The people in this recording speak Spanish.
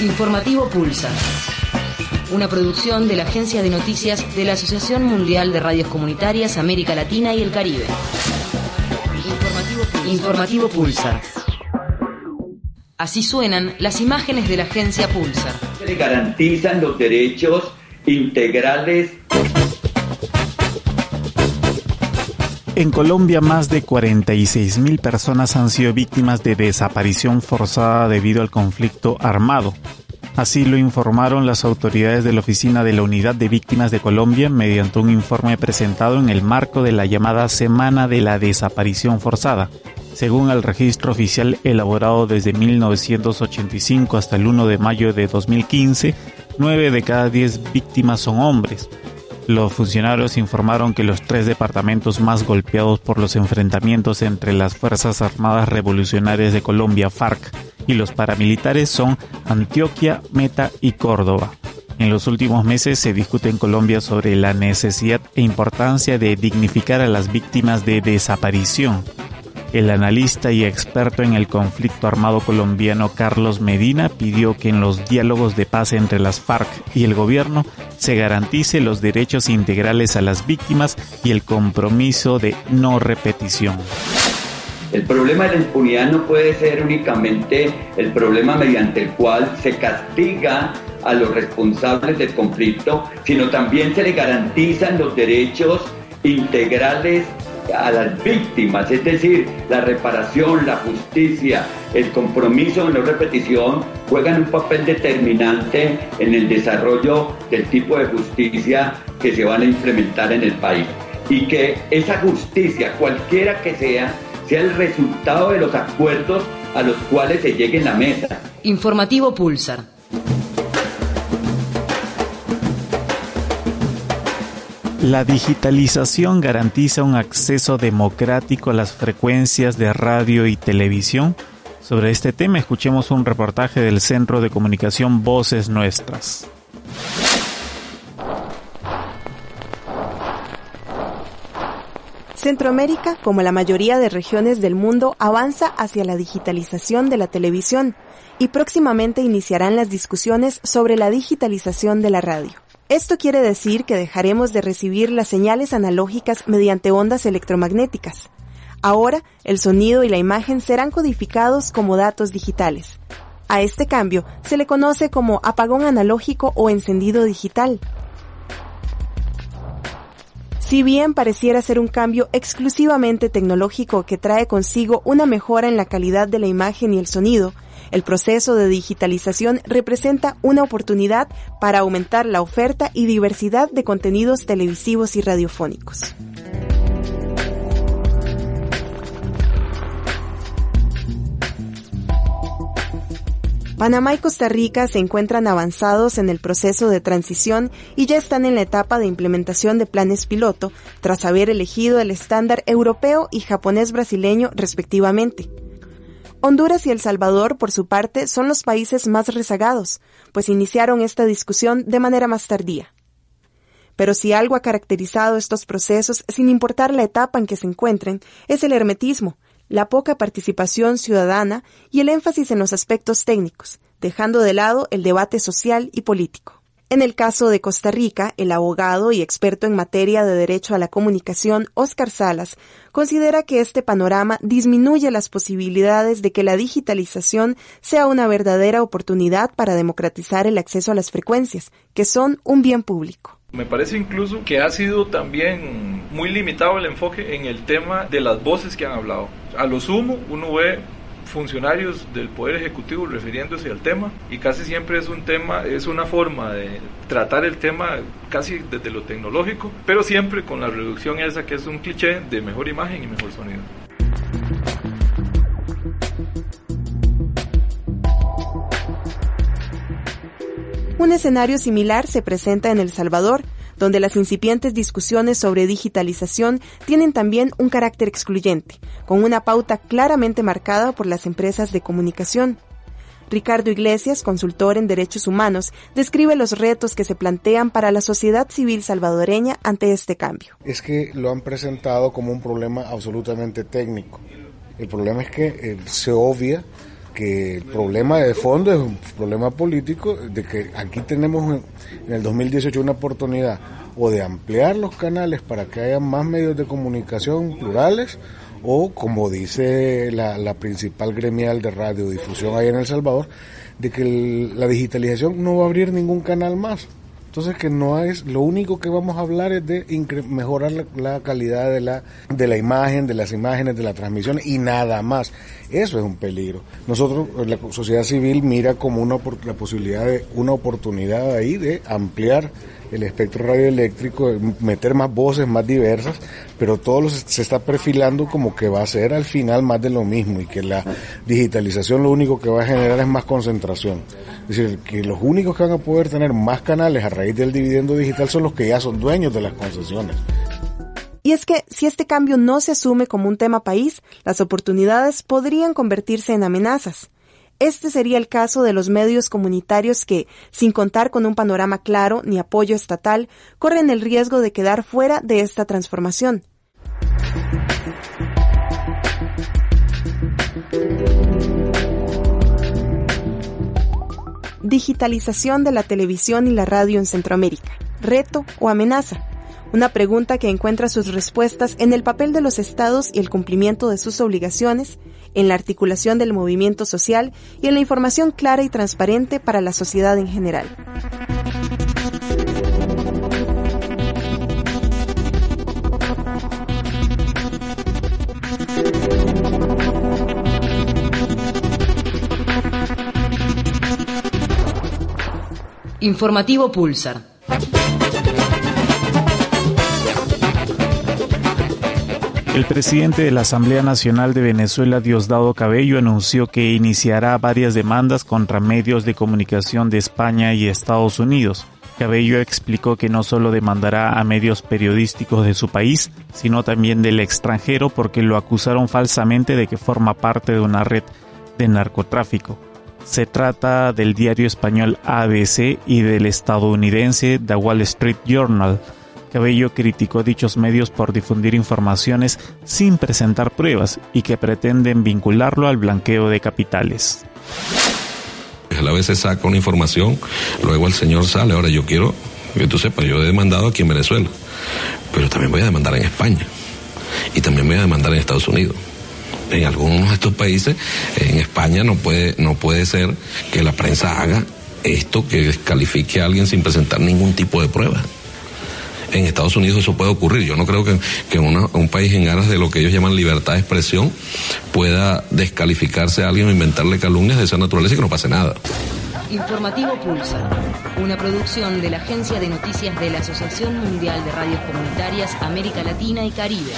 Informativo Pulsa. Una producción de la agencia de noticias de la Asociación Mundial de Radios Comunitarias América Latina y el Caribe. Informativo Pulsar. Así suenan las imágenes de la agencia Pulsar. Se garantizan los derechos integrales. En Colombia, más de 46 mil personas han sido víctimas de desaparición forzada debido al conflicto armado. Así lo informaron las autoridades de la Oficina de la Unidad de Víctimas de Colombia mediante un informe presentado en el marco de la llamada Semana de la Desaparición Forzada. Según el registro oficial elaborado desde 1985 hasta el 1 de mayo de 2015, 9 de cada 10 víctimas son hombres. Los funcionarios informaron que los tres departamentos más golpeados por los enfrentamientos entre las Fuerzas Armadas Revolucionarias de Colombia, FARC, y los paramilitares son Antioquia, Meta y Córdoba. En los últimos meses se discute en Colombia sobre la necesidad e importancia de dignificar a las víctimas de desaparición. El analista y experto en el conflicto armado colombiano Carlos Medina pidió que en los diálogos de paz entre las FARC y el gobierno se garantice los derechos integrales a las víctimas y el compromiso de no repetición. El problema de la impunidad no puede ser únicamente el problema mediante el cual se castiga a los responsables del conflicto, sino también se le garantizan los derechos integrales a las víctimas, es decir, la reparación, la justicia, el compromiso de no repetición juegan un papel determinante en el desarrollo del tipo de justicia que se van a implementar en el país. Y que esa justicia, cualquiera que sea, sea el resultado de los acuerdos a los cuales se llegue en la mesa. Informativo Pulsar. La digitalización garantiza un acceso democrático a las frecuencias de radio y televisión. Sobre este tema escuchemos un reportaje del Centro de Comunicación Voces Nuestras. Centroamérica, como la mayoría de regiones del mundo, avanza hacia la digitalización de la televisión y próximamente iniciarán las discusiones sobre la digitalización de la radio. Esto quiere decir que dejaremos de recibir las señales analógicas mediante ondas electromagnéticas. Ahora, el sonido y la imagen serán codificados como datos digitales. A este cambio se le conoce como apagón analógico o encendido digital. Si bien pareciera ser un cambio exclusivamente tecnológico que trae consigo una mejora en la calidad de la imagen y el sonido, el proceso de digitalización representa una oportunidad para aumentar la oferta y diversidad de contenidos televisivos y radiofónicos. Panamá y Costa Rica se encuentran avanzados en el proceso de transición y ya están en la etapa de implementación de planes piloto tras haber elegido el estándar europeo y japonés brasileño respectivamente. Honduras y El Salvador, por su parte, son los países más rezagados, pues iniciaron esta discusión de manera más tardía. Pero si algo ha caracterizado estos procesos, sin importar la etapa en que se encuentren, es el hermetismo, la poca participación ciudadana y el énfasis en los aspectos técnicos, dejando de lado el debate social y político. En el caso de Costa Rica, el abogado y experto en materia de derecho a la comunicación, Oscar Salas, considera que este panorama disminuye las posibilidades de que la digitalización sea una verdadera oportunidad para democratizar el acceso a las frecuencias, que son un bien público. Me parece incluso que ha sido también muy limitado el enfoque en el tema de las voces que han hablado. A lo sumo, uno ve funcionarios del Poder Ejecutivo refiriéndose al tema y casi siempre es un tema, es una forma de tratar el tema casi desde lo tecnológico, pero siempre con la reducción esa que es un cliché de mejor imagen y mejor sonido. Un escenario similar se presenta en El Salvador, donde las incipientes discusiones sobre digitalización tienen también un carácter excluyente, con una pauta claramente marcada por las empresas de comunicación. Ricardo Iglesias, consultor en derechos humanos, describe los retos que se plantean para la sociedad civil salvadoreña ante este cambio. Es que lo han presentado como un problema absolutamente técnico. El problema es que eh, se obvia que el problema de fondo es un problema político, de que aquí tenemos en el 2018 una oportunidad o de ampliar los canales para que haya más medios de comunicación plurales, o como dice la, principal gremial de radiodifusión ahí en El Salvador, de que la digitalización no va a abrir ningún canal más. Entonces que no es, lo único que vamos a hablar es de mejorar la, calidad de la, de la imagen, de las imágenes, de la transmisión y nada más. Eso es un peligro. Nosotros, la sociedad civil mira como una, la posibilidad de una oportunidad ahí de ampliar el espectro radioeléctrico, meter más voces más diversas, pero todo se está perfilando como que va a ser al final más de lo mismo y que la digitalización lo único que va a generar es más concentración. Es decir, que los únicos que van a poder tener más canales a raíz del dividendo digital son los que ya son dueños de las concesiones. Y es que si este cambio no se asume como un tema país, las oportunidades podrían convertirse en amenazas. Este sería el caso de los medios comunitarios que, sin contar con un panorama claro ni apoyo estatal, corren el riesgo de quedar fuera de esta transformación. Digitalización de la televisión y la radio en Centroamérica. ¿Reto o amenaza? Una pregunta que encuentra sus respuestas en el papel de los estados y el cumplimiento de sus obligaciones, en la articulación del movimiento social y en la información clara y transparente para la sociedad en general. Informativo Pulsar. El presidente de la Asamblea Nacional de Venezuela, Diosdado Cabello, anunció que iniciará varias demandas contra medios de comunicación de España y Estados Unidos. Cabello explicó que no solo demandará a medios periodísticos de su país, sino también del extranjero porque lo acusaron falsamente de que forma parte de una red de narcotráfico. Se trata del diario español ABC y del estadounidense The Wall Street Journal, Cabello criticó dichos medios por difundir informaciones sin presentar pruebas y que pretenden vincularlo al blanqueo de capitales. A se saca una información, luego el señor sale, ahora yo quiero que tú sepas, yo he demandado aquí en Venezuela, pero también voy a demandar en España y también voy a demandar en Estados Unidos. En algunos de estos países, en España no puede, no puede ser que la prensa haga esto que descalifique a alguien sin presentar ningún tipo de prueba en Estados Unidos eso puede ocurrir. Yo no creo que, que un país en aras de lo que ellos llaman libertad de expresión pueda descalificarse a alguien o inventarle calumnias de esa naturaleza y que no pase nada. Informativo Pulsa, una producción de la Agencia de Noticias de la Asociación Mundial de Radios Comunitarias América Latina y Caribe.